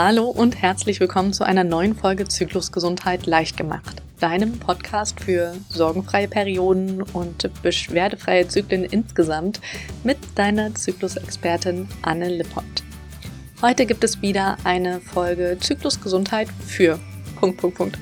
Hallo und herzlich willkommen zu einer neuen Folge Zyklusgesundheit leicht gemacht, deinem Podcast für sorgenfreie Perioden und beschwerdefreie Zyklen insgesamt mit deiner Zyklusexpertin Anne Lippert. Heute gibt es wieder eine Folge Zyklusgesundheit für Punkt, Punkt, Punkt.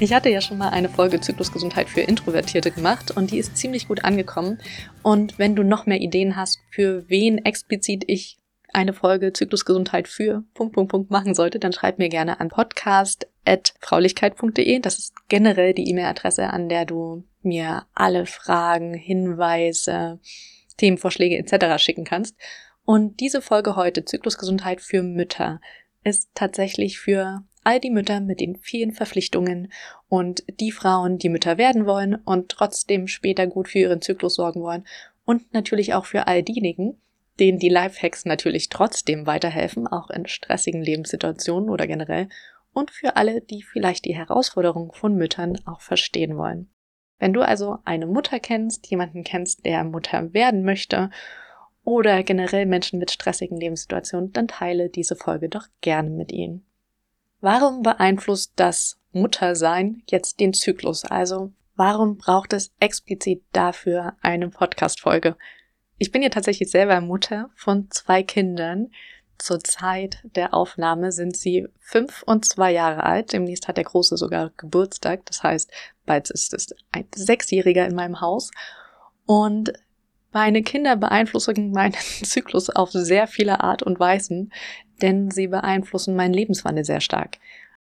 Ich hatte ja schon mal eine Folge Zyklusgesundheit für Introvertierte gemacht und die ist ziemlich gut angekommen. Und wenn du noch mehr Ideen hast, für wen explizit ich eine Folge Zyklusgesundheit für Punkt, Punkt, Punkt machen sollte, dann schreib mir gerne an podcast.fraulichkeit.de. Das ist generell die E-Mail-Adresse, an der du mir alle Fragen, Hinweise, Themenvorschläge etc. schicken kannst. Und diese Folge heute, Zyklusgesundheit für Mütter, ist tatsächlich für all die Mütter mit den vielen Verpflichtungen und die Frauen, die Mütter werden wollen und trotzdem später gut für ihren Zyklus sorgen wollen und natürlich auch für all diejenigen, denen die Lifehacks natürlich trotzdem weiterhelfen, auch in stressigen Lebenssituationen oder generell, und für alle, die vielleicht die Herausforderungen von Müttern auch verstehen wollen. Wenn du also eine Mutter kennst, jemanden kennst, der Mutter werden möchte, oder generell Menschen mit stressigen Lebenssituationen, dann teile diese Folge doch gerne mit ihnen. Warum beeinflusst das Muttersein jetzt den Zyklus? Also, warum braucht es explizit dafür eine Podcast-Folge? Ich bin ja tatsächlich selber Mutter von zwei Kindern. Zur Zeit der Aufnahme sind sie fünf und zwei Jahre alt. Demnächst hat der Große sogar Geburtstag. Das heißt, bald ist es ein Sechsjähriger in meinem Haus. Und meine Kinder beeinflussen meinen Zyklus auf sehr viele Art und Weisen, denn sie beeinflussen meinen Lebenswandel sehr stark.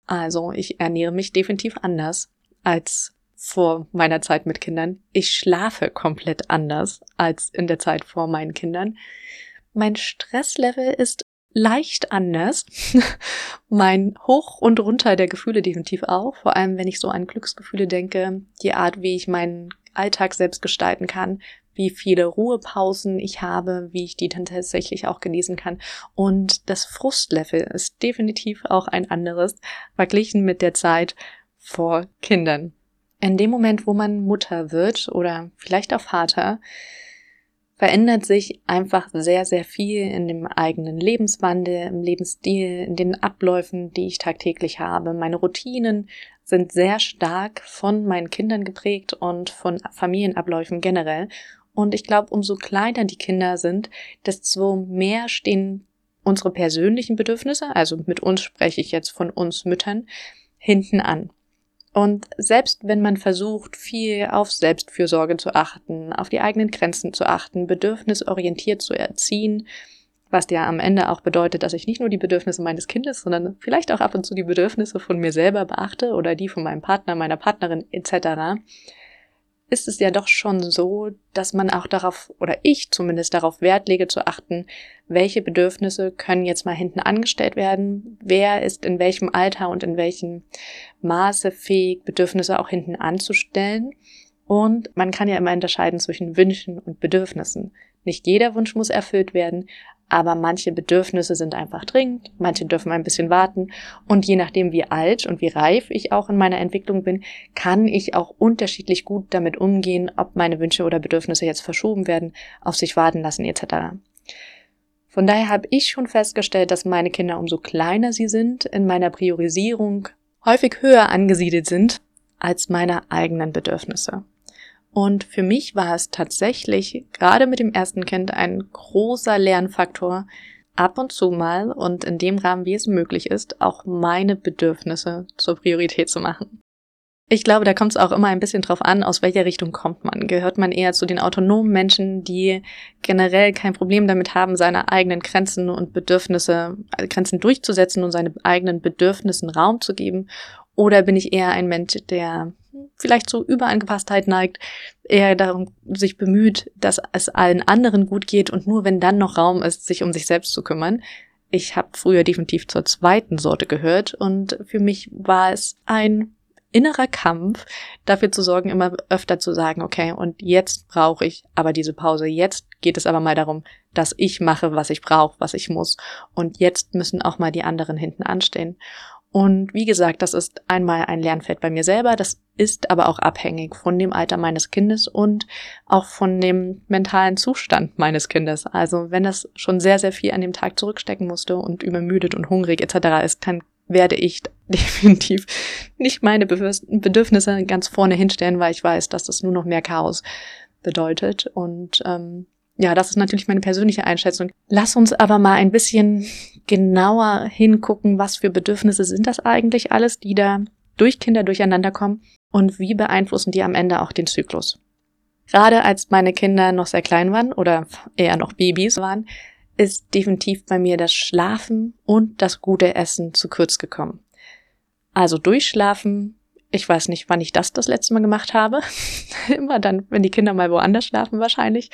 Also ich ernähre mich definitiv anders als vor meiner Zeit mit Kindern. Ich schlafe komplett anders als in der Zeit vor meinen Kindern. Mein Stresslevel ist leicht anders. mein Hoch und Runter der Gefühle definitiv auch. Vor allem, wenn ich so an Glücksgefühle denke, die Art, wie ich meinen Alltag selbst gestalten kann, wie viele Ruhepausen ich habe, wie ich die dann tatsächlich auch genießen kann. Und das Frustlevel ist definitiv auch ein anderes, verglichen mit der Zeit vor Kindern in dem Moment, wo man Mutter wird oder vielleicht auch Vater, verändert sich einfach sehr, sehr viel in dem eigenen Lebenswandel, im Lebensstil, in den Abläufen, die ich tagtäglich habe. Meine Routinen sind sehr stark von meinen Kindern geprägt und von Familienabläufen generell. Und ich glaube, umso kleiner die Kinder sind, desto mehr stehen unsere persönlichen Bedürfnisse, also mit uns spreche ich jetzt von uns Müttern, hinten an. Und selbst wenn man versucht, viel auf Selbstfürsorge zu achten, auf die eigenen Grenzen zu achten, bedürfnisorientiert zu erziehen, was ja am Ende auch bedeutet, dass ich nicht nur die Bedürfnisse meines Kindes, sondern vielleicht auch ab und zu die Bedürfnisse von mir selber beachte oder die von meinem Partner, meiner Partnerin etc., ist es ja doch schon so, dass man auch darauf, oder ich zumindest darauf Wert lege zu achten, welche Bedürfnisse können jetzt mal hinten angestellt werden, wer ist in welchem Alter und in welchem Maße fähig, Bedürfnisse auch hinten anzustellen. Und man kann ja immer unterscheiden zwischen Wünschen und Bedürfnissen. Nicht jeder Wunsch muss erfüllt werden, aber manche Bedürfnisse sind einfach dringend, manche dürfen ein bisschen warten und je nachdem, wie alt und wie reif ich auch in meiner Entwicklung bin, kann ich auch unterschiedlich gut damit umgehen, ob meine Wünsche oder Bedürfnisse jetzt verschoben werden, auf sich warten lassen etc. Von daher habe ich schon festgestellt, dass meine Kinder umso kleiner sie sind, in meiner Priorisierung häufig höher angesiedelt sind als meine eigenen Bedürfnisse. Und für mich war es tatsächlich gerade mit dem ersten Kind ein großer Lernfaktor, ab und zu mal und in dem Rahmen, wie es möglich ist, auch meine Bedürfnisse zur Priorität zu machen. Ich glaube, da kommt es auch immer ein bisschen drauf an, aus welcher Richtung kommt man. Gehört man eher zu den autonomen Menschen, die generell kein Problem damit haben, seine eigenen Grenzen und Bedürfnisse, äh, Grenzen durchzusetzen und seine eigenen Bedürfnissen Raum zu geben? Oder bin ich eher ein Mensch, der vielleicht zu Überangepasstheit neigt, eher darum sich bemüht, dass es allen anderen gut geht und nur wenn dann noch Raum ist, sich um sich selbst zu kümmern. Ich habe früher definitiv zur zweiten Sorte gehört und für mich war es ein innerer Kampf, dafür zu sorgen, immer öfter zu sagen, okay, und jetzt brauche ich aber diese Pause. Jetzt geht es aber mal darum, dass ich mache, was ich brauche, was ich muss. Und jetzt müssen auch mal die anderen hinten anstehen. Und wie gesagt, das ist einmal ein Lernfeld bei mir selber, das ist aber auch abhängig von dem Alter meines Kindes und auch von dem mentalen Zustand meines Kindes. Also wenn das schon sehr, sehr viel an dem Tag zurückstecken musste und übermüdet und hungrig etc. ist, dann werde ich definitiv nicht meine Bedürfnisse ganz vorne hinstellen, weil ich weiß, dass das nur noch mehr Chaos bedeutet. Und ähm, ja, das ist natürlich meine persönliche Einschätzung. Lass uns aber mal ein bisschen genauer hingucken, was für Bedürfnisse sind das eigentlich alles, die da durch Kinder durcheinander kommen und wie beeinflussen die am Ende auch den Zyklus. Gerade als meine Kinder noch sehr klein waren oder eher noch Babys waren, ist definitiv bei mir das Schlafen und das gute Essen zu kurz gekommen. Also durchschlafen, ich weiß nicht, wann ich das das letzte Mal gemacht habe. Immer dann, wenn die Kinder mal woanders schlafen wahrscheinlich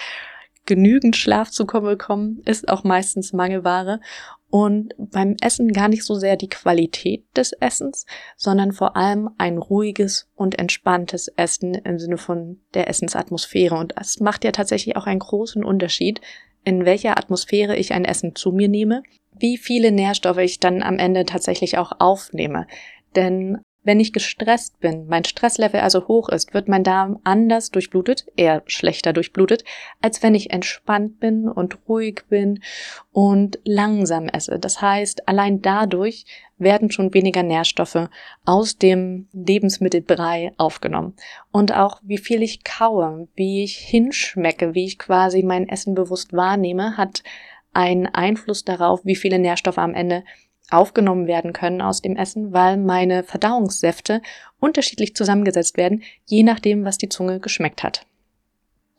genügend Schlaf zu bekommen, ist auch meistens Mangelware. Und beim Essen gar nicht so sehr die Qualität des Essens, sondern vor allem ein ruhiges und entspanntes Essen im Sinne von der Essensatmosphäre. Und das macht ja tatsächlich auch einen großen Unterschied, in welcher Atmosphäre ich ein Essen zu mir nehme, wie viele Nährstoffe ich dann am Ende tatsächlich auch aufnehme. Denn wenn ich gestresst bin, mein Stresslevel also hoch ist, wird mein Darm anders durchblutet, eher schlechter durchblutet, als wenn ich entspannt bin und ruhig bin und langsam esse. Das heißt, allein dadurch werden schon weniger Nährstoffe aus dem Lebensmittelbrei aufgenommen. Und auch wie viel ich kaue, wie ich hinschmecke, wie ich quasi mein Essen bewusst wahrnehme, hat einen Einfluss darauf, wie viele Nährstoffe am Ende aufgenommen werden können aus dem Essen, weil meine Verdauungssäfte unterschiedlich zusammengesetzt werden, je nachdem, was die Zunge geschmeckt hat.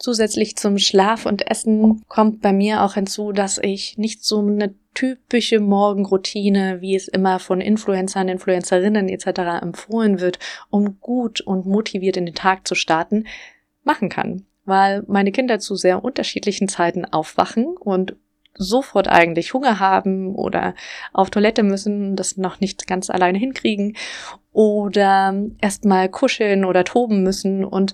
Zusätzlich zum Schlaf und Essen kommt bei mir auch hinzu, dass ich nicht so eine typische Morgenroutine, wie es immer von Influencern, Influencerinnen etc. empfohlen wird, um gut und motiviert in den Tag zu starten, machen kann, weil meine Kinder zu sehr unterschiedlichen Zeiten aufwachen und sofort eigentlich Hunger haben oder auf Toilette müssen, das noch nicht ganz alleine hinkriegen oder erstmal kuscheln oder toben müssen und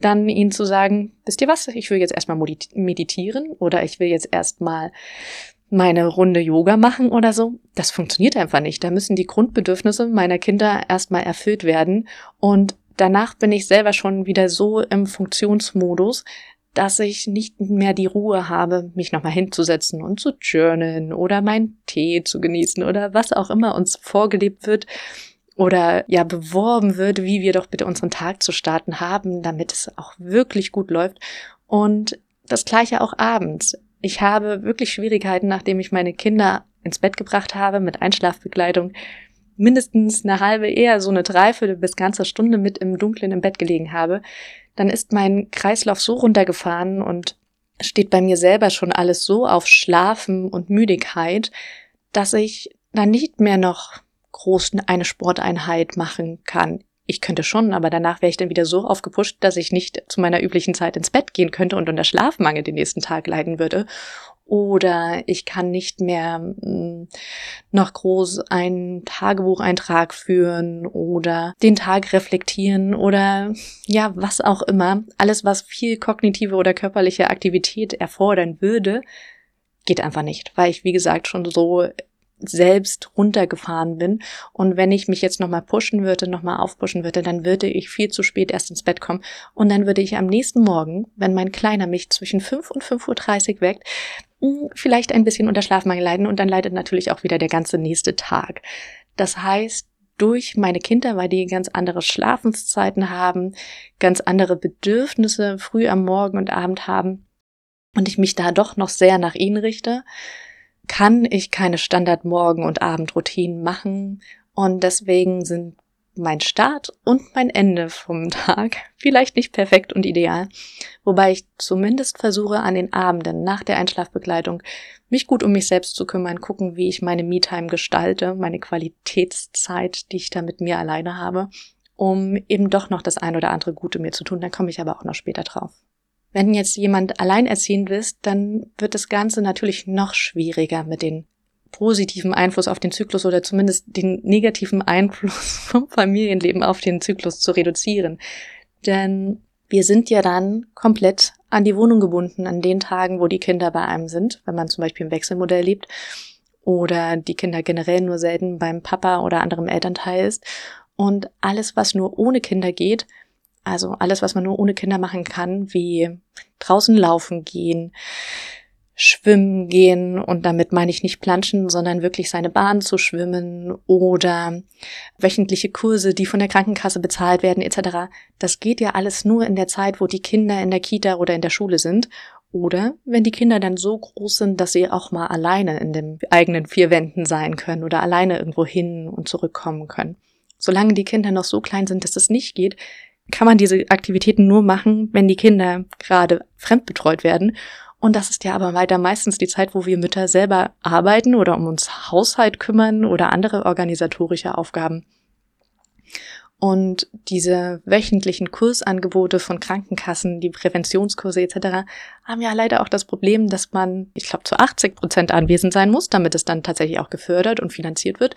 dann ihnen zu sagen, wisst ihr was, ich will jetzt erstmal meditieren oder ich will jetzt erstmal meine Runde Yoga machen oder so. Das funktioniert einfach nicht. Da müssen die Grundbedürfnisse meiner Kinder erstmal erfüllt werden und danach bin ich selber schon wieder so im Funktionsmodus, dass ich nicht mehr die Ruhe habe, mich nochmal hinzusetzen und zu journalen oder meinen Tee zu genießen oder was auch immer uns vorgelebt wird oder ja beworben wird, wie wir doch bitte unseren Tag zu starten haben, damit es auch wirklich gut läuft. Und das gleiche auch abends. Ich habe wirklich Schwierigkeiten, nachdem ich meine Kinder ins Bett gebracht habe mit Einschlafbegleitung, mindestens eine halbe, eher so eine Dreiviertel bis ganze Stunde mit im Dunkeln im Bett gelegen habe, dann ist mein Kreislauf so runtergefahren und steht bei mir selber schon alles so auf Schlafen und Müdigkeit, dass ich dann nicht mehr noch groß eine Sporteinheit machen kann. Ich könnte schon, aber danach wäre ich dann wieder so aufgepusht, dass ich nicht zu meiner üblichen Zeit ins Bett gehen könnte und unter Schlafmangel den nächsten Tag leiden würde oder ich kann nicht mehr hm, noch groß einen Tagebucheintrag führen oder den Tag reflektieren oder ja, was auch immer. Alles, was viel kognitive oder körperliche Aktivität erfordern würde, geht einfach nicht, weil ich, wie gesagt, schon so selbst runtergefahren bin. Und wenn ich mich jetzt nochmal pushen würde, nochmal aufpushen würde, dann würde ich viel zu spät erst ins Bett kommen. Und dann würde ich am nächsten Morgen, wenn mein Kleiner mich zwischen 5 und 5.30 Uhr weckt, vielleicht ein bisschen unter Schlafmangel leiden und dann leidet natürlich auch wieder der ganze nächste Tag. Das heißt, durch meine Kinder, weil die ganz andere Schlafenszeiten haben, ganz andere Bedürfnisse früh am Morgen und Abend haben und ich mich da doch noch sehr nach ihnen richte, kann ich keine Standard-Morgen- und Abendroutinen machen und deswegen sind mein Start und mein Ende vom Tag vielleicht nicht perfekt und ideal, wobei ich zumindest versuche an den Abenden nach der Einschlafbegleitung mich gut um mich selbst zu kümmern, gucken, wie ich meine Me-Time gestalte, meine Qualitätszeit, die ich da mit mir alleine habe, um eben doch noch das ein oder andere Gute mir zu tun, dann komme ich aber auch noch später drauf. Wenn jetzt jemand alleinerziehend ist, dann wird das Ganze natürlich noch schwieriger mit den positiven Einfluss auf den Zyklus oder zumindest den negativen Einfluss vom Familienleben auf den Zyklus zu reduzieren. Denn wir sind ja dann komplett an die Wohnung gebunden an den Tagen, wo die Kinder bei einem sind, wenn man zum Beispiel im Wechselmodell lebt. oder die Kinder generell nur selten beim Papa oder anderem Elternteil ist. Und alles, was nur ohne Kinder geht, also alles, was man nur ohne Kinder machen kann, wie draußen laufen gehen, schwimmen gehen und damit meine ich nicht planschen, sondern wirklich seine Bahn zu schwimmen oder wöchentliche Kurse, die von der Krankenkasse bezahlt werden etc. Das geht ja alles nur in der Zeit, wo die Kinder in der Kita oder in der Schule sind oder wenn die Kinder dann so groß sind, dass sie auch mal alleine in den eigenen vier Wänden sein können oder alleine irgendwo hin und zurückkommen können. Solange die Kinder noch so klein sind, dass das nicht geht, kann man diese Aktivitäten nur machen, wenn die Kinder gerade fremdbetreut werden und das ist ja aber weiter meistens die Zeit, wo wir Mütter selber arbeiten oder um uns Haushalt kümmern oder andere organisatorische Aufgaben. Und diese wöchentlichen Kursangebote von Krankenkassen, die Präventionskurse etc. haben ja leider auch das Problem, dass man, ich glaube, zu 80 Prozent anwesend sein muss, damit es dann tatsächlich auch gefördert und finanziert wird.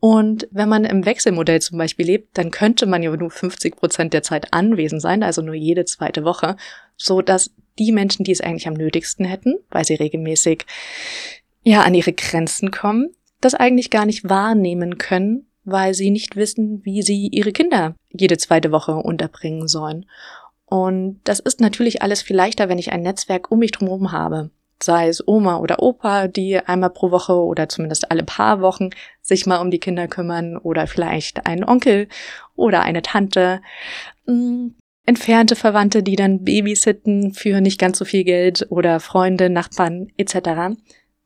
Und wenn man im Wechselmodell zum Beispiel lebt, dann könnte man ja nur 50 Prozent der Zeit anwesend sein, also nur jede zweite Woche, so dass die Menschen, die es eigentlich am nötigsten hätten, weil sie regelmäßig ja an ihre Grenzen kommen, das eigentlich gar nicht wahrnehmen können, weil sie nicht wissen, wie sie ihre Kinder jede zweite Woche unterbringen sollen. Und das ist natürlich alles viel leichter, wenn ich ein Netzwerk um mich drumherum habe. Sei es Oma oder Opa, die einmal pro Woche oder zumindest alle paar Wochen sich mal um die Kinder kümmern oder vielleicht ein Onkel oder eine Tante. Entfernte Verwandte, die dann babysitten für nicht ganz so viel Geld oder Freunde, Nachbarn etc.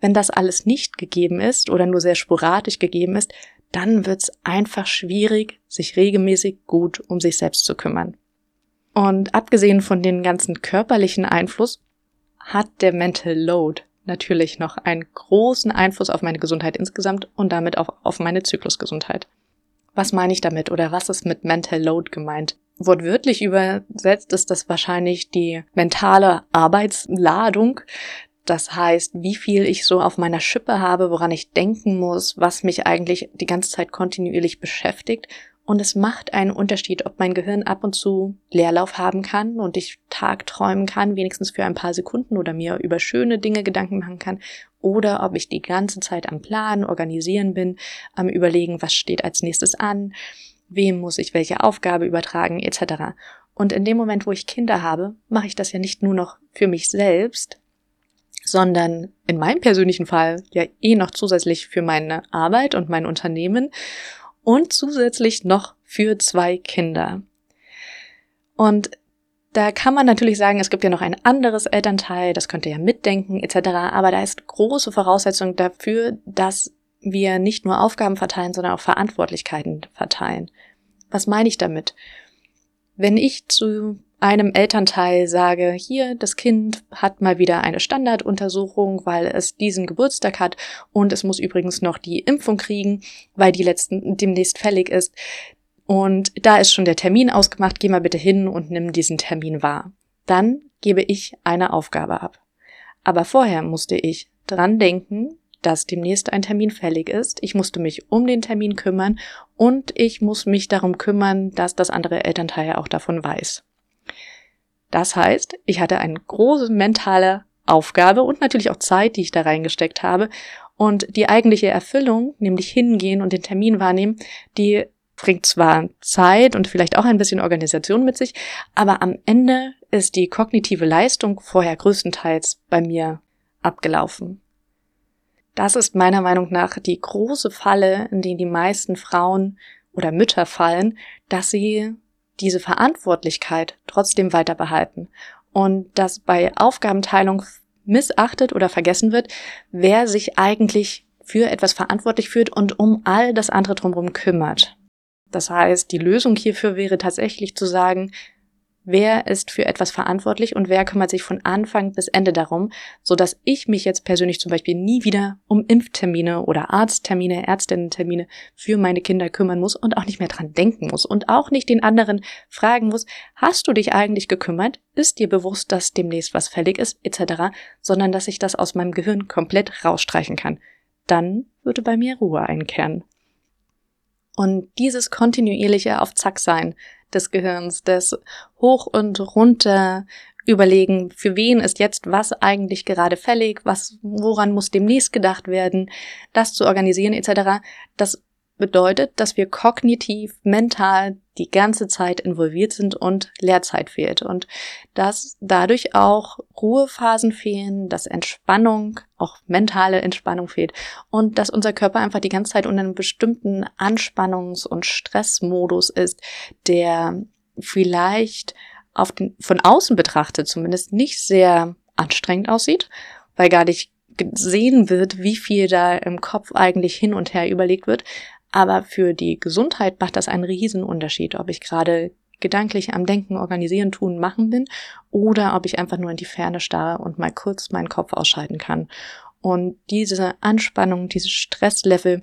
Wenn das alles nicht gegeben ist oder nur sehr sporadisch gegeben ist, dann wird es einfach schwierig, sich regelmäßig gut um sich selbst zu kümmern. Und abgesehen von den ganzen körperlichen Einfluss hat der Mental Load natürlich noch einen großen Einfluss auf meine Gesundheit insgesamt und damit auch auf meine Zyklusgesundheit. Was meine ich damit oder was ist mit Mental Load gemeint? Wortwörtlich übersetzt ist das wahrscheinlich die mentale Arbeitsladung. Das heißt, wie viel ich so auf meiner Schippe habe, woran ich denken muss, was mich eigentlich die ganze Zeit kontinuierlich beschäftigt und es macht einen Unterschied, ob mein Gehirn ab und zu Leerlauf haben kann und ich tagträumen kann, wenigstens für ein paar Sekunden oder mir über schöne Dinge Gedanken machen kann, oder ob ich die ganze Zeit am Plan, organisieren bin, am überlegen, was steht als nächstes an, wem muss ich welche Aufgabe übertragen, etc. Und in dem Moment, wo ich Kinder habe, mache ich das ja nicht nur noch für mich selbst, sondern in meinem persönlichen Fall ja eh noch zusätzlich für meine Arbeit und mein Unternehmen und zusätzlich noch für zwei Kinder. Und da kann man natürlich sagen, es gibt ja noch ein anderes Elternteil, das könnte ja mitdenken etc. Aber da ist große Voraussetzung dafür, dass wir nicht nur Aufgaben verteilen, sondern auch Verantwortlichkeiten verteilen. Was meine ich damit? Wenn ich zu einem Elternteil sage, hier, das Kind hat mal wieder eine Standarduntersuchung, weil es diesen Geburtstag hat und es muss übrigens noch die Impfung kriegen, weil die letzten demnächst fällig ist. Und da ist schon der Termin ausgemacht, geh mal bitte hin und nimm diesen Termin wahr. Dann gebe ich eine Aufgabe ab. Aber vorher musste ich dran denken, dass demnächst ein Termin fällig ist. Ich musste mich um den Termin kümmern und ich muss mich darum kümmern, dass das andere Elternteil auch davon weiß. Das heißt, ich hatte eine große mentale Aufgabe und natürlich auch Zeit, die ich da reingesteckt habe. Und die eigentliche Erfüllung, nämlich hingehen und den Termin wahrnehmen, die bringt zwar Zeit und vielleicht auch ein bisschen Organisation mit sich, aber am Ende ist die kognitive Leistung vorher größtenteils bei mir abgelaufen. Das ist meiner Meinung nach die große Falle, in die die meisten Frauen oder Mütter fallen, dass sie diese Verantwortlichkeit trotzdem weiter behalten und dass bei Aufgabenteilung missachtet oder vergessen wird, wer sich eigentlich für etwas verantwortlich fühlt und um all das andere drumherum kümmert. Das heißt, die Lösung hierfür wäre tatsächlich zu sagen, wer ist für etwas verantwortlich und wer kümmert sich von Anfang bis Ende darum, so dass ich mich jetzt persönlich zum Beispiel nie wieder um Impftermine oder Arzttermine, Ärztinnentermine für meine Kinder kümmern muss und auch nicht mehr dran denken muss und auch nicht den anderen fragen muss, hast du dich eigentlich gekümmert? Ist dir bewusst, dass demnächst was fällig ist, etc., sondern dass ich das aus meinem Gehirn komplett rausstreichen kann. Dann würde bei mir Ruhe einkehren. Und dieses kontinuierliche auf Zack sein des Gehirns, des Hoch und Runter überlegen, für wen ist jetzt was eigentlich gerade fällig, was, woran muss demnächst gedacht werden, das zu organisieren etc. Das bedeutet, dass wir kognitiv, mental die ganze Zeit involviert sind und Lehrzeit fehlt. Und dass dadurch auch Ruhephasen fehlen, dass Entspannung, auch mentale Entspannung fehlt. Und dass unser Körper einfach die ganze Zeit unter einem bestimmten Anspannungs- und Stressmodus ist, der vielleicht auf den, von außen betrachtet zumindest nicht sehr anstrengend aussieht, weil gar nicht gesehen wird, wie viel da im Kopf eigentlich hin und her überlegt wird, aber für die Gesundheit macht das einen riesen Unterschied, ob ich gerade gedanklich am Denken, Organisieren, Tun, Machen bin oder ob ich einfach nur in die Ferne starre und mal kurz meinen Kopf ausschalten kann. Und diese Anspannung, dieses Stresslevel,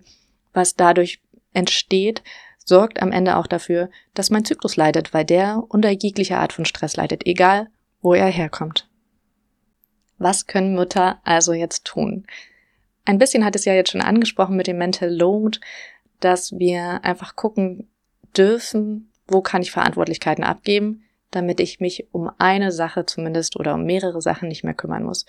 was dadurch entsteht, sorgt am Ende auch dafür, dass mein Zyklus leidet, weil der unter jeglicher Art von Stress leidet, egal wo er herkommt. Was können Mütter also jetzt tun? Ein bisschen hat es ja jetzt schon angesprochen mit dem Mental Load dass wir einfach gucken dürfen, wo kann ich Verantwortlichkeiten abgeben, damit ich mich um eine Sache zumindest oder um mehrere Sachen nicht mehr kümmern muss.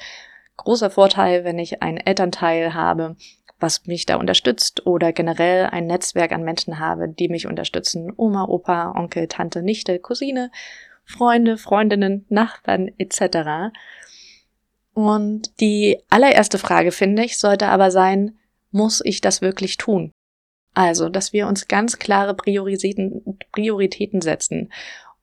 Großer Vorteil, wenn ich einen Elternteil habe, was mich da unterstützt oder generell ein Netzwerk an Menschen habe, die mich unterstützen. Oma, Opa, Onkel, Tante, Nichte, Cousine, Freunde, Freundinnen, Nachbarn etc. Und die allererste Frage, finde ich, sollte aber sein, muss ich das wirklich tun? Also, dass wir uns ganz klare Prioritäten, Prioritäten setzen.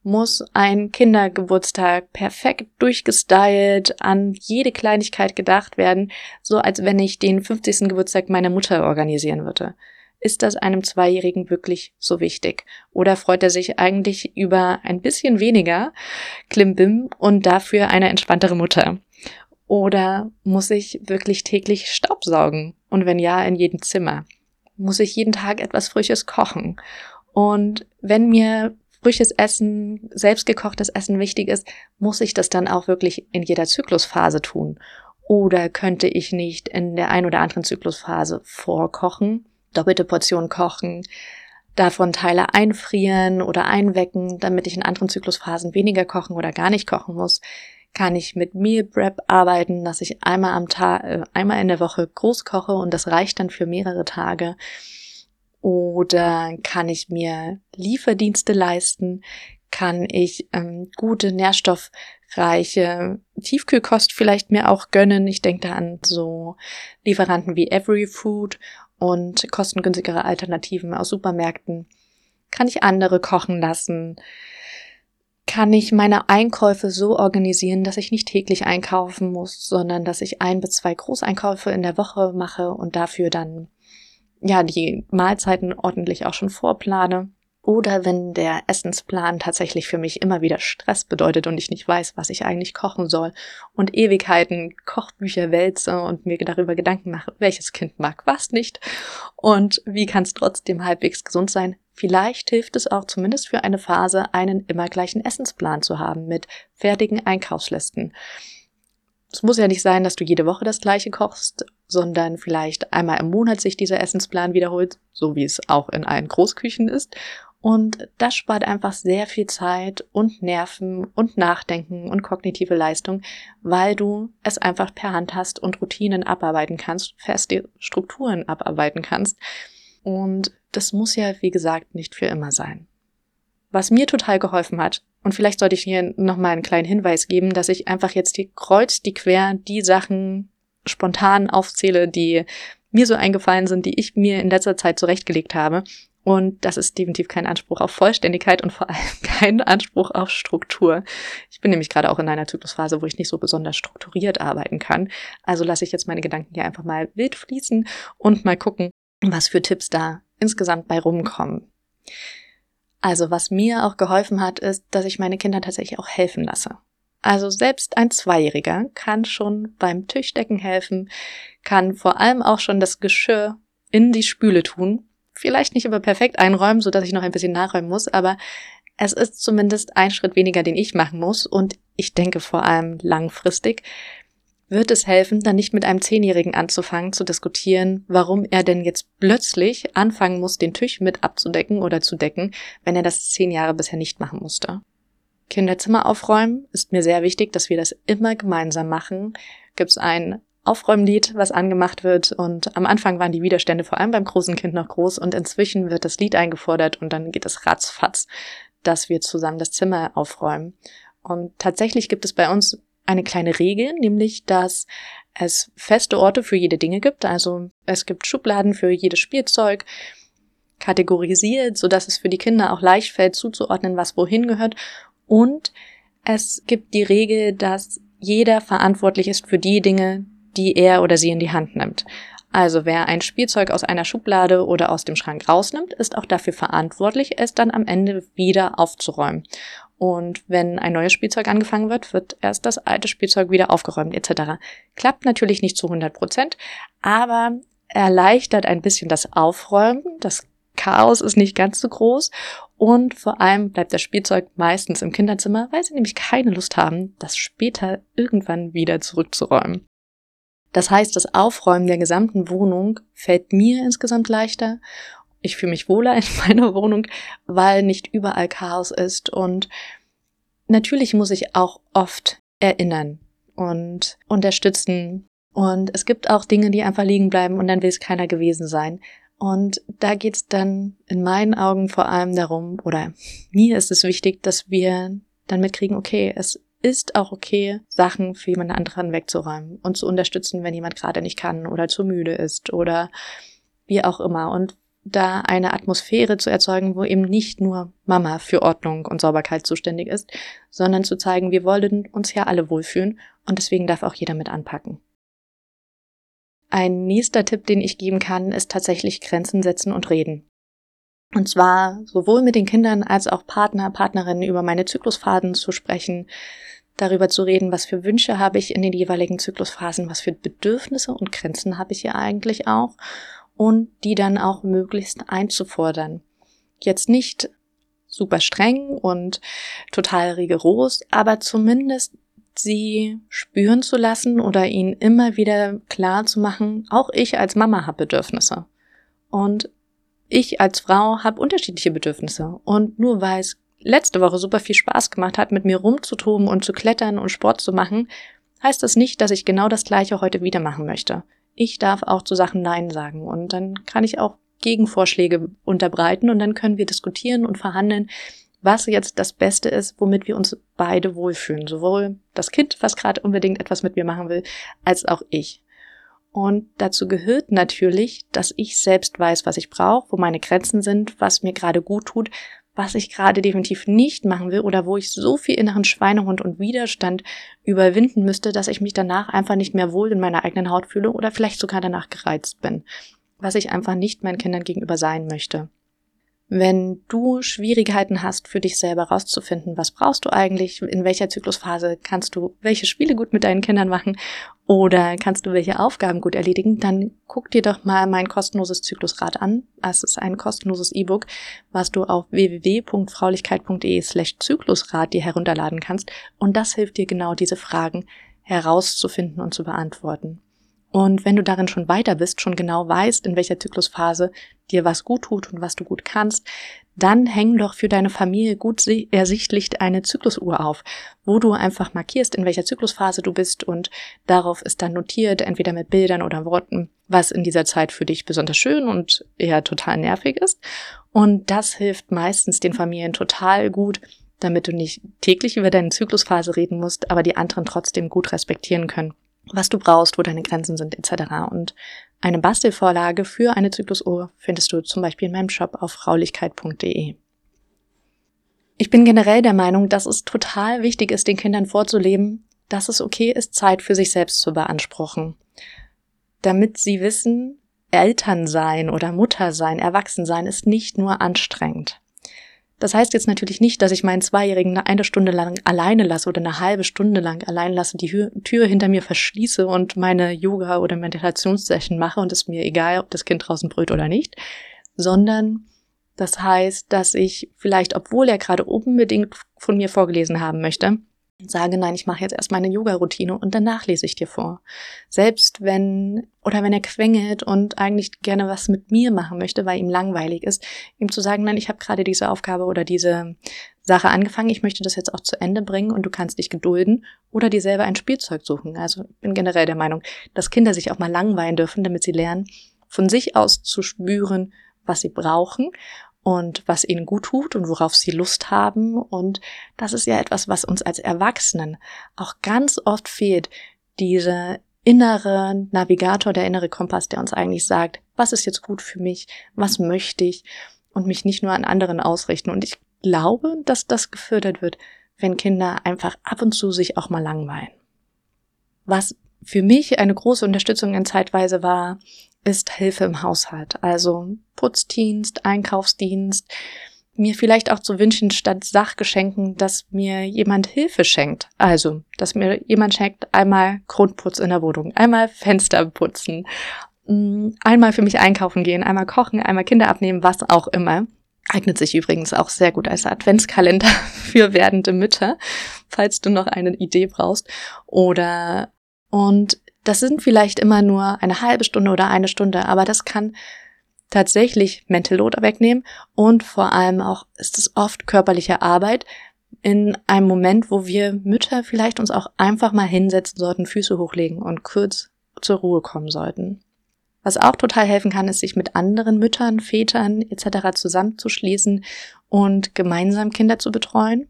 Muss ein Kindergeburtstag perfekt durchgestylt, an jede Kleinigkeit gedacht werden, so als wenn ich den 50. Geburtstag meiner Mutter organisieren würde. Ist das einem Zweijährigen wirklich so wichtig? Oder freut er sich eigentlich über ein bisschen weniger Klimbim und dafür eine entspanntere Mutter? Oder muss ich wirklich täglich Staubsaugen? Und wenn ja, in jedem Zimmer? Muss ich jeden Tag etwas Frisches kochen. Und wenn mir frisches Essen, selbstgekochtes Essen wichtig ist, muss ich das dann auch wirklich in jeder Zyklusphase tun? Oder könnte ich nicht in der ein oder anderen Zyklusphase vorkochen, doppelte Portion kochen, davon Teile einfrieren oder einwecken, damit ich in anderen Zyklusphasen weniger kochen oder gar nicht kochen muss? Kann ich mit Meal Prep arbeiten, dass ich einmal am Tag, äh, einmal in der Woche groß koche und das reicht dann für mehrere Tage. Oder kann ich mir Lieferdienste leisten? Kann ich ähm, gute, nährstoffreiche Tiefkühlkost vielleicht mir auch gönnen? Ich denke da an so Lieferanten wie Every Food und kostengünstigere Alternativen aus Supermärkten. Kann ich andere kochen lassen? Kann ich meine Einkäufe so organisieren, dass ich nicht täglich einkaufen muss, sondern dass ich ein bis zwei Großeinkäufe in der Woche mache und dafür dann ja die Mahlzeiten ordentlich auch schon vorplane. Oder wenn der Essensplan tatsächlich für mich immer wieder Stress bedeutet und ich nicht weiß, was ich eigentlich kochen soll und Ewigkeiten Kochbücher wälze und mir darüber Gedanken mache, welches Kind mag was nicht und wie kann es trotzdem halbwegs gesund sein, Vielleicht hilft es auch zumindest für eine Phase, einen immer gleichen Essensplan zu haben mit fertigen Einkaufslisten. Es muss ja nicht sein, dass du jede Woche das gleiche kochst, sondern vielleicht einmal im Monat sich dieser Essensplan wiederholt, so wie es auch in allen Großküchen ist. Und das spart einfach sehr viel Zeit und Nerven und Nachdenken und kognitive Leistung, weil du es einfach per Hand hast und Routinen abarbeiten kannst, feste Strukturen abarbeiten kannst. Und das muss ja, wie gesagt, nicht für immer sein. Was mir total geholfen hat, und vielleicht sollte ich hier nochmal einen kleinen Hinweis geben, dass ich einfach jetzt die kreuz, die quer, die Sachen spontan aufzähle, die mir so eingefallen sind, die ich mir in letzter Zeit zurechtgelegt habe. Und das ist definitiv kein Anspruch auf Vollständigkeit und vor allem kein Anspruch auf Struktur. Ich bin nämlich gerade auch in einer Zyklusphase, wo ich nicht so besonders strukturiert arbeiten kann. Also lasse ich jetzt meine Gedanken hier einfach mal wild fließen und mal gucken, was für Tipps da insgesamt bei rumkommen. Also was mir auch geholfen hat, ist, dass ich meine Kinder tatsächlich auch helfen lasse. Also selbst ein Zweijähriger kann schon beim Tischdecken helfen, kann vor allem auch schon das Geschirr in die Spüle tun. Vielleicht nicht immer perfekt einräumen, so dass ich noch ein bisschen nachräumen muss, aber es ist zumindest ein Schritt weniger, den ich machen muss und ich denke vor allem langfristig wird es helfen, dann nicht mit einem Zehnjährigen anzufangen zu diskutieren, warum er denn jetzt plötzlich anfangen muss, den Tisch mit abzudecken oder zu decken, wenn er das zehn Jahre bisher nicht machen musste. Kinderzimmer aufräumen ist mir sehr wichtig, dass wir das immer gemeinsam machen. Gibt es ein Aufräumlied, was angemacht wird und am Anfang waren die Widerstände vor allem beim großen Kind noch groß und inzwischen wird das Lied eingefordert und dann geht es ratzfatz, dass wir zusammen das Zimmer aufräumen. Und tatsächlich gibt es bei uns eine kleine Regel, nämlich dass es feste Orte für jede Dinge gibt. Also es gibt Schubladen für jedes Spielzeug, kategorisiert, so dass es für die Kinder auch leicht fällt zuzuordnen, was wohin gehört. Und es gibt die Regel, dass jeder verantwortlich ist für die Dinge, die er oder sie in die Hand nimmt. Also wer ein Spielzeug aus einer Schublade oder aus dem Schrank rausnimmt, ist auch dafür verantwortlich, es dann am Ende wieder aufzuräumen. Und wenn ein neues Spielzeug angefangen wird, wird erst das alte Spielzeug wieder aufgeräumt etc. Klappt natürlich nicht zu 100 Prozent, aber erleichtert ein bisschen das Aufräumen. Das Chaos ist nicht ganz so groß und vor allem bleibt das Spielzeug meistens im Kinderzimmer, weil sie nämlich keine Lust haben, das später irgendwann wieder zurückzuräumen. Das heißt, das Aufräumen der gesamten Wohnung fällt mir insgesamt leichter ich fühle mich wohler in meiner Wohnung, weil nicht überall Chaos ist. Und natürlich muss ich auch oft erinnern und unterstützen. Und es gibt auch Dinge, die einfach liegen bleiben und dann will es keiner gewesen sein. Und da geht es dann in meinen Augen vor allem darum, oder mir ist es wichtig, dass wir dann mitkriegen, okay, es ist auch okay, Sachen für jemand anderen wegzuräumen und zu unterstützen, wenn jemand gerade nicht kann oder zu müde ist oder wie auch immer. Und da eine Atmosphäre zu erzeugen, wo eben nicht nur Mama für Ordnung und Sauberkeit zuständig ist, sondern zu zeigen, wir wollen uns ja alle wohlfühlen und deswegen darf auch jeder mit anpacken. Ein nächster Tipp, den ich geben kann, ist tatsächlich Grenzen setzen und reden. Und zwar sowohl mit den Kindern als auch Partner, Partnerinnen über meine Zyklusphasen zu sprechen, darüber zu reden, was für Wünsche habe ich in den jeweiligen Zyklusphasen, was für Bedürfnisse und Grenzen habe ich hier eigentlich auch und die dann auch möglichst einzufordern. Jetzt nicht super streng und total rigoros, aber zumindest sie spüren zu lassen oder ihnen immer wieder klar zu machen, auch ich als Mama habe Bedürfnisse. Und ich als Frau habe unterschiedliche Bedürfnisse. Und nur weil es letzte Woche super viel Spaß gemacht hat, mit mir rumzutoben und zu klettern und Sport zu machen, heißt das nicht, dass ich genau das gleiche heute wieder machen möchte ich darf auch zu Sachen Nein sagen. Und dann kann ich auch Gegenvorschläge unterbreiten und dann können wir diskutieren und verhandeln, was jetzt das Beste ist, womit wir uns beide wohlfühlen. Sowohl das Kind, was gerade unbedingt etwas mit mir machen will, als auch ich. Und dazu gehört natürlich, dass ich selbst weiß, was ich brauche, wo meine Grenzen sind, was mir gerade gut tut, was ich gerade definitiv nicht machen will oder wo ich so viel inneren Schweinehund und Widerstand überwinden müsste, dass ich mich danach einfach nicht mehr wohl in meiner eigenen Haut fühle oder vielleicht sogar danach gereizt bin, was ich einfach nicht meinen Kindern gegenüber sein möchte. Wenn du Schwierigkeiten hast, für dich selber rauszufinden, was brauchst du eigentlich, in welcher Zyklusphase kannst du welche Spiele gut mit deinen Kindern machen oder kannst du welche Aufgaben gut erledigen, dann guck dir doch mal mein kostenloses Zyklusrad an. Es ist ein kostenloses E-Book, was du auf www.fraulichkeit.de slash Zyklusrad dir herunterladen kannst und das hilft dir genau diese Fragen herauszufinden und zu beantworten. Und wenn du darin schon weiter bist, schon genau weißt, in welcher Zyklusphase dir was gut tut und was du gut kannst, dann häng doch für deine Familie gut ersichtlich eine Zyklusuhr auf, wo du einfach markierst, in welcher Zyklusphase du bist und darauf ist dann notiert, entweder mit Bildern oder Worten, was in dieser Zeit für dich besonders schön und eher total nervig ist. Und das hilft meistens den Familien total gut, damit du nicht täglich über deine Zyklusphase reden musst, aber die anderen trotzdem gut respektieren können was du brauchst, wo deine Grenzen sind, etc. Und eine Bastelvorlage für eine Zyklusuhr findest du zum Beispiel in meinem Shop auf fraulichkeit.de. Ich bin generell der Meinung, dass es total wichtig ist, den Kindern vorzuleben, dass es okay ist, Zeit für sich selbst zu beanspruchen. Damit sie wissen, Eltern sein oder Mutter sein, Erwachsen sein ist nicht nur anstrengend. Das heißt jetzt natürlich nicht, dass ich meinen Zweijährigen eine Stunde lang alleine lasse oder eine halbe Stunde lang allein lasse, die Tür hinter mir verschließe und meine Yoga- oder Meditationssession mache und es mir egal, ob das Kind draußen brüllt oder nicht, sondern das heißt, dass ich vielleicht, obwohl er gerade unbedingt von mir vorgelesen haben möchte, Sage, nein, ich mache jetzt erst meine Yoga-Routine und danach lese ich dir vor. Selbst wenn, oder wenn er quengelt und eigentlich gerne was mit mir machen möchte, weil ihm langweilig ist, ihm zu sagen, nein, ich habe gerade diese Aufgabe oder diese Sache angefangen, ich möchte das jetzt auch zu Ende bringen und du kannst dich gedulden oder dir selber ein Spielzeug suchen. Also ich bin generell der Meinung, dass Kinder sich auch mal langweilen dürfen, damit sie lernen, von sich aus zu spüren, was sie brauchen und was ihnen gut tut und worauf sie Lust haben. Und das ist ja etwas, was uns als Erwachsenen auch ganz oft fehlt. Diese innere Navigator, der innere Kompass, der uns eigentlich sagt, was ist jetzt gut für mich, was möchte ich und mich nicht nur an anderen ausrichten. Und ich glaube, dass das gefördert wird, wenn Kinder einfach ab und zu sich auch mal langweilen. Was für mich eine große Unterstützung in Zeitweise war, ist Hilfe im Haushalt. Also Putzdienst, Einkaufsdienst, mir vielleicht auch zu wünschen, statt Sachgeschenken, dass mir jemand Hilfe schenkt. Also, dass mir jemand schenkt, einmal Grundputz in der Wohnung, einmal Fenster putzen, mm, einmal für mich einkaufen gehen, einmal kochen, einmal Kinder abnehmen, was auch immer. Eignet sich übrigens auch sehr gut als Adventskalender für werdende Mütter, falls du noch eine Idee brauchst. Oder und das sind vielleicht immer nur eine halbe Stunde oder eine Stunde, aber das kann tatsächlich Mental Load wegnehmen und vor allem auch ist es oft körperliche Arbeit in einem Moment, wo wir Mütter vielleicht uns auch einfach mal hinsetzen sollten, Füße hochlegen und kurz zur Ruhe kommen sollten. Was auch total helfen kann, ist, sich mit anderen Müttern, Vätern etc. zusammenzuschließen und gemeinsam Kinder zu betreuen.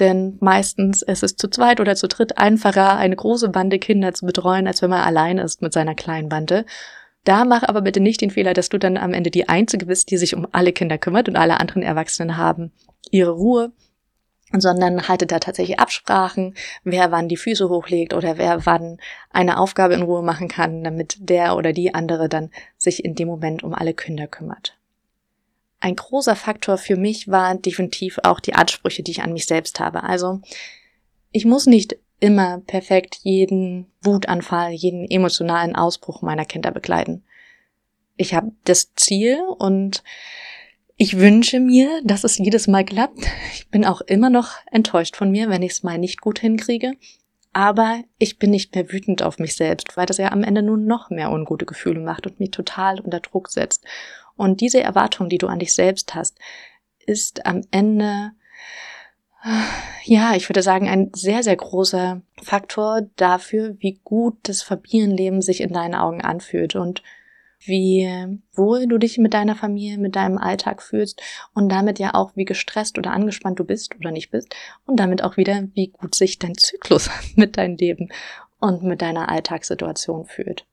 Denn meistens ist es zu zweit oder zu dritt einfacher, eine große Bande Kinder zu betreuen, als wenn man allein ist mit seiner kleinen Bande. Da mach aber bitte nicht den Fehler, dass du dann am Ende die Einzige bist, die sich um alle Kinder kümmert und alle anderen Erwachsenen haben ihre Ruhe, sondern haltet da tatsächlich Absprachen, wer wann die Füße hochlegt oder wer wann eine Aufgabe in Ruhe machen kann, damit der oder die andere dann sich in dem Moment um alle Kinder kümmert. Ein großer Faktor für mich war definitiv auch die Ansprüche, die ich an mich selbst habe. Also ich muss nicht immer perfekt jeden Wutanfall, jeden emotionalen Ausbruch meiner Kinder begleiten. Ich habe das Ziel und ich wünsche mir, dass es jedes Mal klappt. Ich bin auch immer noch enttäuscht von mir, wenn ich es mal nicht gut hinkriege. Aber ich bin nicht mehr wütend auf mich selbst, weil das ja am Ende nur noch mehr ungute Gefühle macht und mich total unter Druck setzt. Und diese Erwartung, die du an dich selbst hast, ist am Ende, ja, ich würde sagen, ein sehr, sehr großer Faktor dafür, wie gut das Familienleben sich in deinen Augen anfühlt und wie wohl du dich mit deiner Familie, mit deinem Alltag fühlst und damit ja auch, wie gestresst oder angespannt du bist oder nicht bist und damit auch wieder, wie gut sich dein Zyklus mit deinem Leben und mit deiner Alltagssituation fühlt.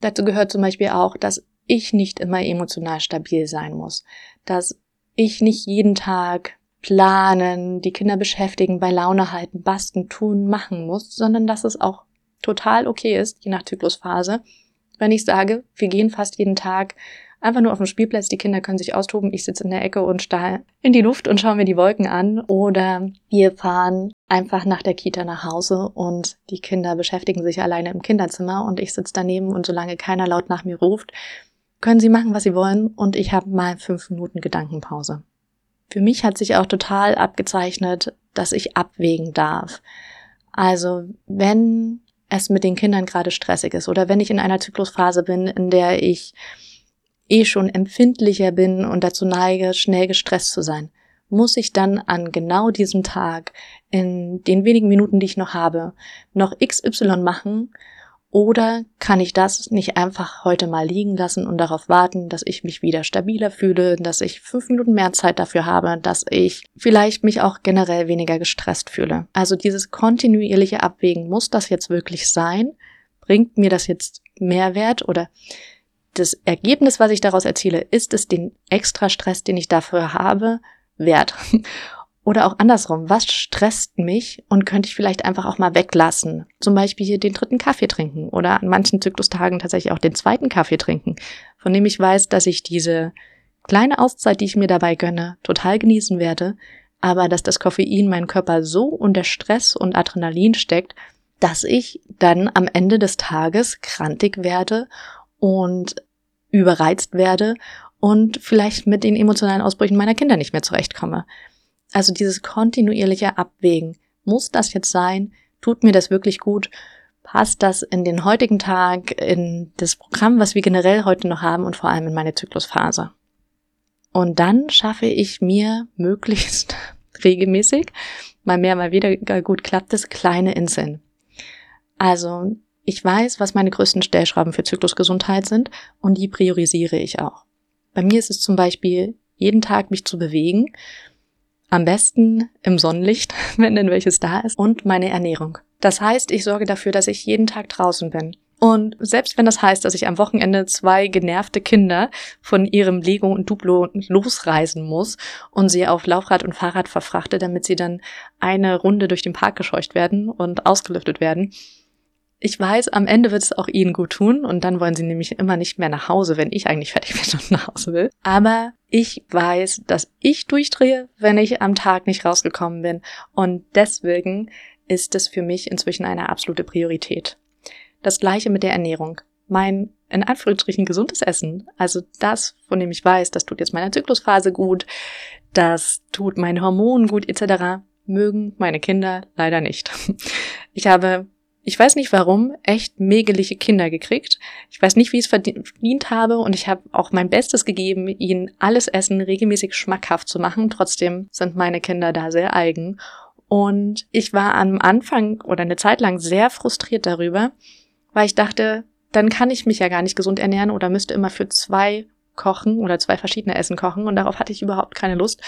Dazu gehört zum Beispiel auch, dass ich nicht immer emotional stabil sein muss, dass ich nicht jeden Tag planen, die Kinder beschäftigen, bei Laune halten, basten, tun, machen muss, sondern dass es auch total okay ist, je nach Zyklusphase, wenn ich sage, wir gehen fast jeden Tag einfach nur auf dem Spielplatz, die Kinder können sich austoben, ich sitze in der Ecke und starr in die Luft und schaue mir die Wolken an. Oder wir fahren einfach nach der Kita nach Hause und die Kinder beschäftigen sich alleine im Kinderzimmer und ich sitze daneben und solange keiner laut nach mir ruft, können sie machen, was sie wollen und ich habe mal fünf Minuten Gedankenpause. Für mich hat sich auch total abgezeichnet, dass ich abwägen darf. Also wenn es mit den Kindern gerade stressig ist oder wenn ich in einer Zyklusphase bin, in der ich eh schon empfindlicher bin und dazu neige, schnell gestresst zu sein, muss ich dann an genau diesem Tag, in den wenigen Minuten, die ich noch habe, noch XY machen oder kann ich das nicht einfach heute mal liegen lassen und darauf warten, dass ich mich wieder stabiler fühle, dass ich fünf Minuten mehr Zeit dafür habe, dass ich vielleicht mich auch generell weniger gestresst fühle. Also dieses kontinuierliche Abwägen, muss das jetzt wirklich sein? Bringt mir das jetzt Mehrwert oder das Ergebnis, was ich daraus erziele, ist es den extra Stress, den ich dafür habe, wert? Oder auch andersrum, was stresst mich und könnte ich vielleicht einfach auch mal weglassen? Zum Beispiel hier den dritten Kaffee trinken oder an manchen Zyklustagen tatsächlich auch den zweiten Kaffee trinken, von dem ich weiß, dass ich diese kleine Auszeit, die ich mir dabei gönne, total genießen werde, aber dass das Koffein meinen Körper so unter Stress und Adrenalin steckt, dass ich dann am Ende des Tages krantig werde und überreizt werde und vielleicht mit den emotionalen Ausbrüchen meiner Kinder nicht mehr zurechtkomme. Also dieses kontinuierliche Abwägen. Muss das jetzt sein? Tut mir das wirklich gut? Passt das in den heutigen Tag, in das Programm, was wir generell heute noch haben und vor allem in meine Zyklusphase? Und dann schaffe ich mir möglichst regelmäßig, mal mehr, mal wieder gut klappt es, kleine Inseln. Also ich weiß, was meine größten Stellschrauben für Zyklusgesundheit sind und die priorisiere ich auch. Bei mir ist es zum Beispiel, jeden Tag mich zu bewegen, am besten im Sonnenlicht, wenn denn welches da ist, und meine Ernährung. Das heißt, ich sorge dafür, dass ich jeden Tag draußen bin. Und selbst wenn das heißt, dass ich am Wochenende zwei genervte Kinder von ihrem Lego und Duplo losreisen muss und sie auf Laufrad und Fahrrad verfrachte, damit sie dann eine Runde durch den Park gescheucht werden und ausgelüftet werden, ich weiß, am Ende wird es auch ihnen gut tun und dann wollen sie nämlich immer nicht mehr nach Hause, wenn ich eigentlich fertig bin und nach Hause will. Aber ich weiß, dass ich durchdrehe, wenn ich am Tag nicht rausgekommen bin und deswegen ist es für mich inzwischen eine absolute Priorität. Das gleiche mit der Ernährung. Mein in Anführungsstrichen gesundes Essen, also das, von dem ich weiß, das tut jetzt meiner Zyklusphase gut, das tut meinen Hormonen gut etc., mögen meine Kinder leider nicht. Ich habe ich weiß nicht warum, echt megeliche Kinder gekriegt. Ich weiß nicht, wie ich es verdient habe und ich habe auch mein Bestes gegeben, ihnen alles Essen regelmäßig schmackhaft zu machen. Trotzdem sind meine Kinder da sehr eigen. Und ich war am Anfang oder eine Zeit lang sehr frustriert darüber, weil ich dachte, dann kann ich mich ja gar nicht gesund ernähren oder müsste immer für zwei kochen oder zwei verschiedene Essen kochen und darauf hatte ich überhaupt keine Lust.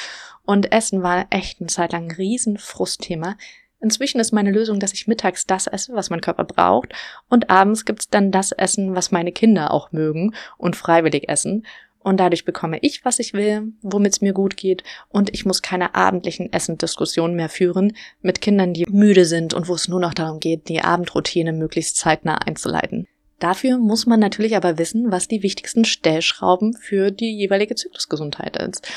Und Essen war echt eine Zeit lang ein riesen Frustthema. Inzwischen ist meine Lösung, dass ich mittags das esse, was mein Körper braucht, und abends gibt's dann das Essen, was meine Kinder auch mögen und freiwillig essen. Und dadurch bekomme ich, was ich will, womit es mir gut geht, und ich muss keine abendlichen Essendiskussionen mehr führen mit Kindern, die müde sind und wo es nur noch darum geht, die Abendroutine möglichst zeitnah einzuleiten. Dafür muss man natürlich aber wissen, was die wichtigsten Stellschrauben für die jeweilige Zyklusgesundheit ist.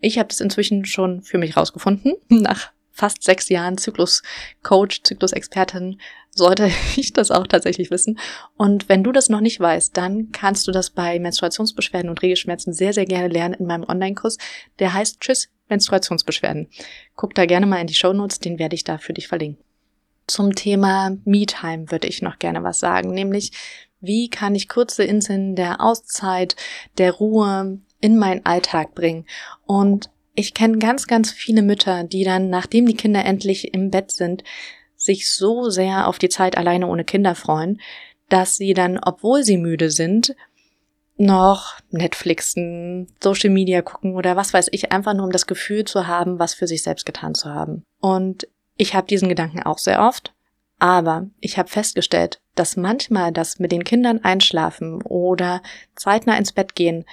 Ich habe das inzwischen schon für mich rausgefunden, nach fast sechs Jahren Zyklus-Coach, Zyklus-Expertin, sollte ich das auch tatsächlich wissen. Und wenn du das noch nicht weißt, dann kannst du das bei Menstruationsbeschwerden und Regelschmerzen sehr, sehr gerne lernen in meinem Online-Kurs. Der heißt Tschüss Menstruationsbeschwerden. Guck da gerne mal in die Show Notes, den werde ich da für dich verlinken. Zum Thema Me-Time würde ich noch gerne was sagen, nämlich wie kann ich kurze Inseln der Auszeit, der Ruhe in meinen Alltag bringen? Und ich kenne ganz, ganz viele Mütter, die dann, nachdem die Kinder endlich im Bett sind, sich so sehr auf die Zeit alleine ohne Kinder freuen, dass sie dann, obwohl sie müde sind, noch Netflixen, Social Media gucken oder was weiß ich, einfach nur um das Gefühl zu haben, was für sich selbst getan zu haben. Und ich habe diesen Gedanken auch sehr oft, aber ich habe festgestellt, dass manchmal das mit den Kindern einschlafen oder zeitnah ins Bett gehen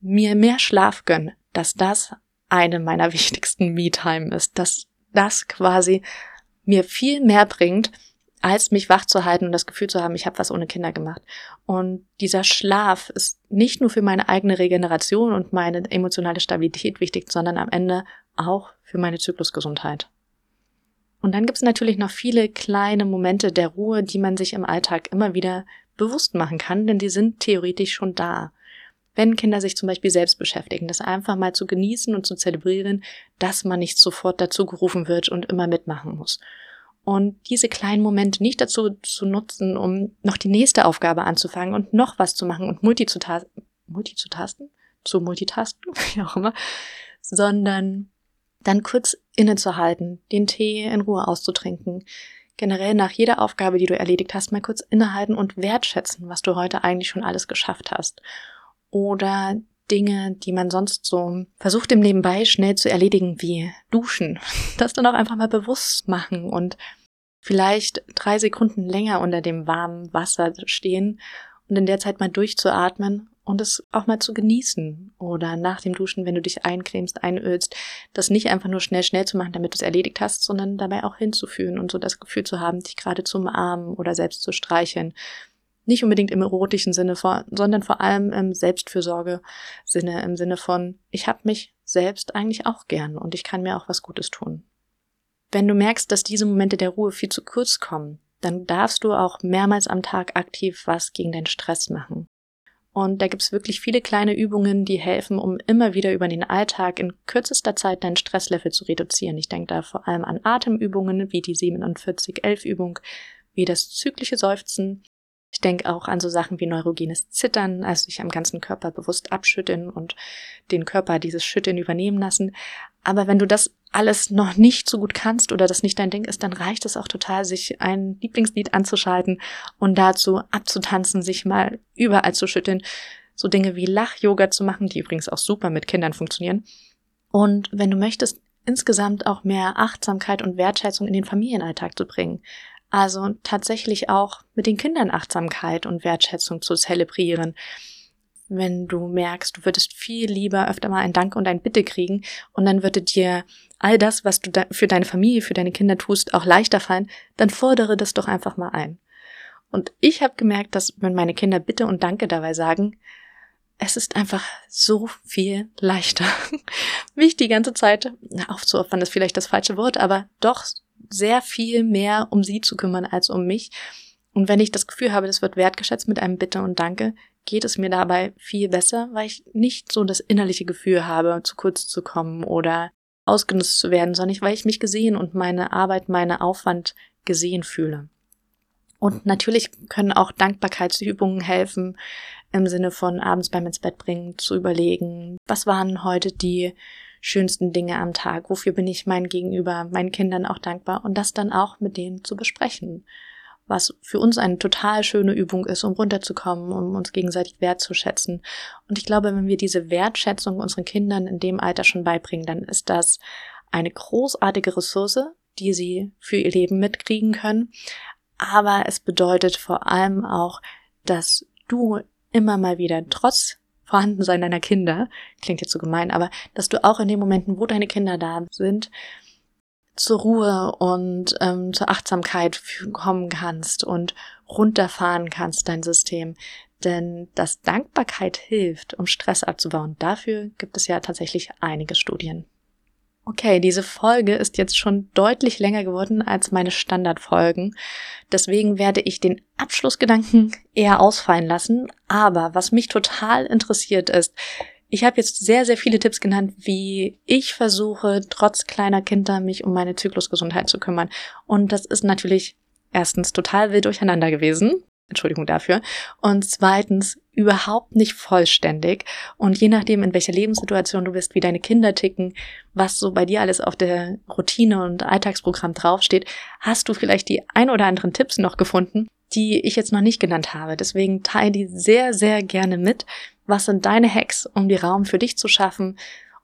mir mehr Schlaf gönnen, dass das eine meiner wichtigsten Me-Time ist, dass das quasi mir viel mehr bringt, als mich wach zu halten und das Gefühl zu haben, ich habe was ohne Kinder gemacht. Und dieser Schlaf ist nicht nur für meine eigene Regeneration und meine emotionale Stabilität wichtig, sondern am Ende auch für meine Zyklusgesundheit. Und dann gibt es natürlich noch viele kleine Momente der Ruhe, die man sich im Alltag immer wieder bewusst machen kann, denn die sind theoretisch schon da wenn Kinder sich zum Beispiel selbst beschäftigen, das einfach mal zu genießen und zu zelebrieren, dass man nicht sofort dazu gerufen wird und immer mitmachen muss. Und diese kleinen Momente nicht dazu zu nutzen, um noch die nächste Aufgabe anzufangen und noch was zu machen und multitasten, multitasten, zu multitasken, wie auch immer, sondern dann kurz innezuhalten, den Tee in Ruhe auszutrinken, generell nach jeder Aufgabe, die du erledigt hast, mal kurz innehalten und wertschätzen, was du heute eigentlich schon alles geschafft hast oder Dinge, die man sonst so versucht im Nebenbei schnell zu erledigen, wie duschen. Das dann auch einfach mal bewusst machen und vielleicht drei Sekunden länger unter dem warmen Wasser stehen und in der Zeit mal durchzuatmen und es auch mal zu genießen. Oder nach dem Duschen, wenn du dich eincremst, einölst, das nicht einfach nur schnell, schnell zu machen, damit du es erledigt hast, sondern dabei auch hinzufühlen und so das Gefühl zu haben, dich gerade zu umarmen oder selbst zu streicheln nicht unbedingt im erotischen Sinne, sondern vor allem im Selbstfürsorge-Sinne, im Sinne von, ich habe mich selbst eigentlich auch gern und ich kann mir auch was Gutes tun. Wenn du merkst, dass diese Momente der Ruhe viel zu kurz kommen, dann darfst du auch mehrmals am Tag aktiv was gegen deinen Stress machen. Und da gibt's wirklich viele kleine Übungen, die helfen, um immer wieder über den Alltag in kürzester Zeit dein Stresslevel zu reduzieren. Ich denke da vor allem an Atemübungen wie die 47-11-Übung, wie das zyklische Seufzen. Ich denke auch an so Sachen wie neurogenes Zittern, also sich am ganzen Körper bewusst abschütteln und den Körper dieses Schütteln übernehmen lassen. Aber wenn du das alles noch nicht so gut kannst oder das nicht dein Ding ist, dann reicht es auch total, sich ein Lieblingslied anzuschalten und dazu abzutanzen, sich mal überall zu schütteln. So Dinge wie Lach-Yoga zu machen, die übrigens auch super mit Kindern funktionieren. Und wenn du möchtest, insgesamt auch mehr Achtsamkeit und Wertschätzung in den Familienalltag zu bringen. Also tatsächlich auch mit den Kindern Achtsamkeit und Wertschätzung zu zelebrieren wenn du merkst, du würdest viel lieber öfter mal ein Danke und ein Bitte kriegen und dann würde dir all das, was du für deine Familie, für deine Kinder tust, auch leichter fallen, dann fordere das doch einfach mal ein. Und ich habe gemerkt, dass wenn meine Kinder Bitte und Danke dabei sagen, es ist einfach so viel leichter. Mich die ganze Zeit aufzuopfern ist vielleicht das falsche Wort, aber doch sehr viel mehr um sie zu kümmern als um mich. Und wenn ich das Gefühl habe, das wird wertgeschätzt mit einem Bitte und Danke, geht es mir dabei viel besser, weil ich nicht so das innerliche Gefühl habe, zu kurz zu kommen oder ausgenutzt zu werden, sondern weil ich mich gesehen und meine Arbeit, meine Aufwand gesehen fühle. Und natürlich können auch Dankbarkeitsübungen helfen, im Sinne von abends beim ins Bett bringen, zu überlegen, was waren heute die schönsten Dinge am Tag, wofür bin ich meinen Gegenüber, meinen Kindern auch dankbar und das dann auch mit denen zu besprechen was für uns eine total schöne Übung ist, um runterzukommen, um uns gegenseitig wertzuschätzen. Und ich glaube, wenn wir diese Wertschätzung unseren Kindern in dem Alter schon beibringen, dann ist das eine großartige Ressource, die sie für ihr Leben mitkriegen können. Aber es bedeutet vor allem auch, dass du immer mal wieder trotz Vorhandensein deiner Kinder, klingt jetzt so gemein, aber dass du auch in den Momenten, wo deine Kinder da sind, zur Ruhe und ähm, zur Achtsamkeit kommen kannst und runterfahren kannst, dein System. Denn dass Dankbarkeit hilft, um Stress abzubauen, dafür gibt es ja tatsächlich einige Studien. Okay, diese Folge ist jetzt schon deutlich länger geworden als meine Standardfolgen. Deswegen werde ich den Abschlussgedanken eher ausfallen lassen. Aber was mich total interessiert ist, ich habe jetzt sehr, sehr viele Tipps genannt, wie ich versuche, trotz kleiner Kinder mich um meine Zyklusgesundheit zu kümmern. Und das ist natürlich erstens total wild durcheinander gewesen. Entschuldigung dafür. Und zweitens überhaupt nicht vollständig. Und je nachdem, in welcher Lebenssituation du bist, wie deine Kinder ticken, was so bei dir alles auf der Routine und Alltagsprogramm draufsteht, hast du vielleicht die ein oder anderen Tipps noch gefunden, die ich jetzt noch nicht genannt habe. Deswegen teile die sehr, sehr gerne mit. Was sind deine Hacks, um die Raum für dich zu schaffen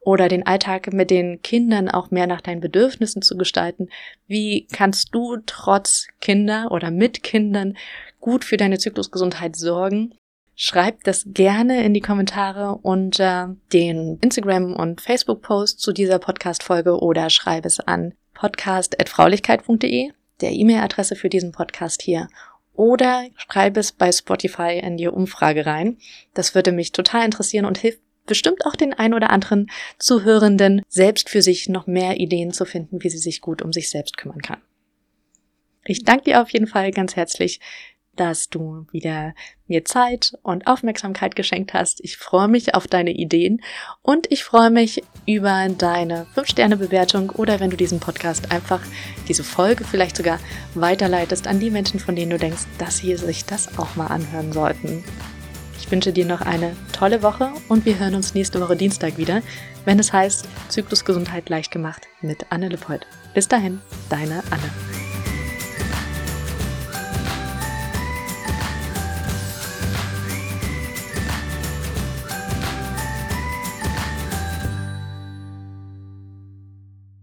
oder den Alltag mit den Kindern auch mehr nach deinen Bedürfnissen zu gestalten? Wie kannst du trotz Kinder oder mit Kindern gut für deine Zyklusgesundheit sorgen? Schreib das gerne in die Kommentare unter den Instagram- und Facebook-Post zu dieser Podcast-Folge oder schreib es an podcast.fraulichkeit.de, der E-Mail-Adresse für diesen Podcast hier oder schreibe es bei Spotify in die Umfrage rein. Das würde mich total interessieren und hilft bestimmt auch den ein oder anderen Zuhörenden, selbst für sich noch mehr Ideen zu finden, wie sie sich gut um sich selbst kümmern kann. Ich danke dir auf jeden Fall ganz herzlich dass du wieder mir Zeit und Aufmerksamkeit geschenkt hast. Ich freue mich auf deine Ideen und ich freue mich über deine 5-Sterne-Bewertung oder wenn du diesen Podcast einfach, diese Folge vielleicht sogar weiterleitest an die Menschen, von denen du denkst, dass sie sich das auch mal anhören sollten. Ich wünsche dir noch eine tolle Woche und wir hören uns nächste Woche Dienstag wieder, wenn es heißt Zyklusgesundheit leicht gemacht mit Anne Lepold. Bis dahin, deine Anne.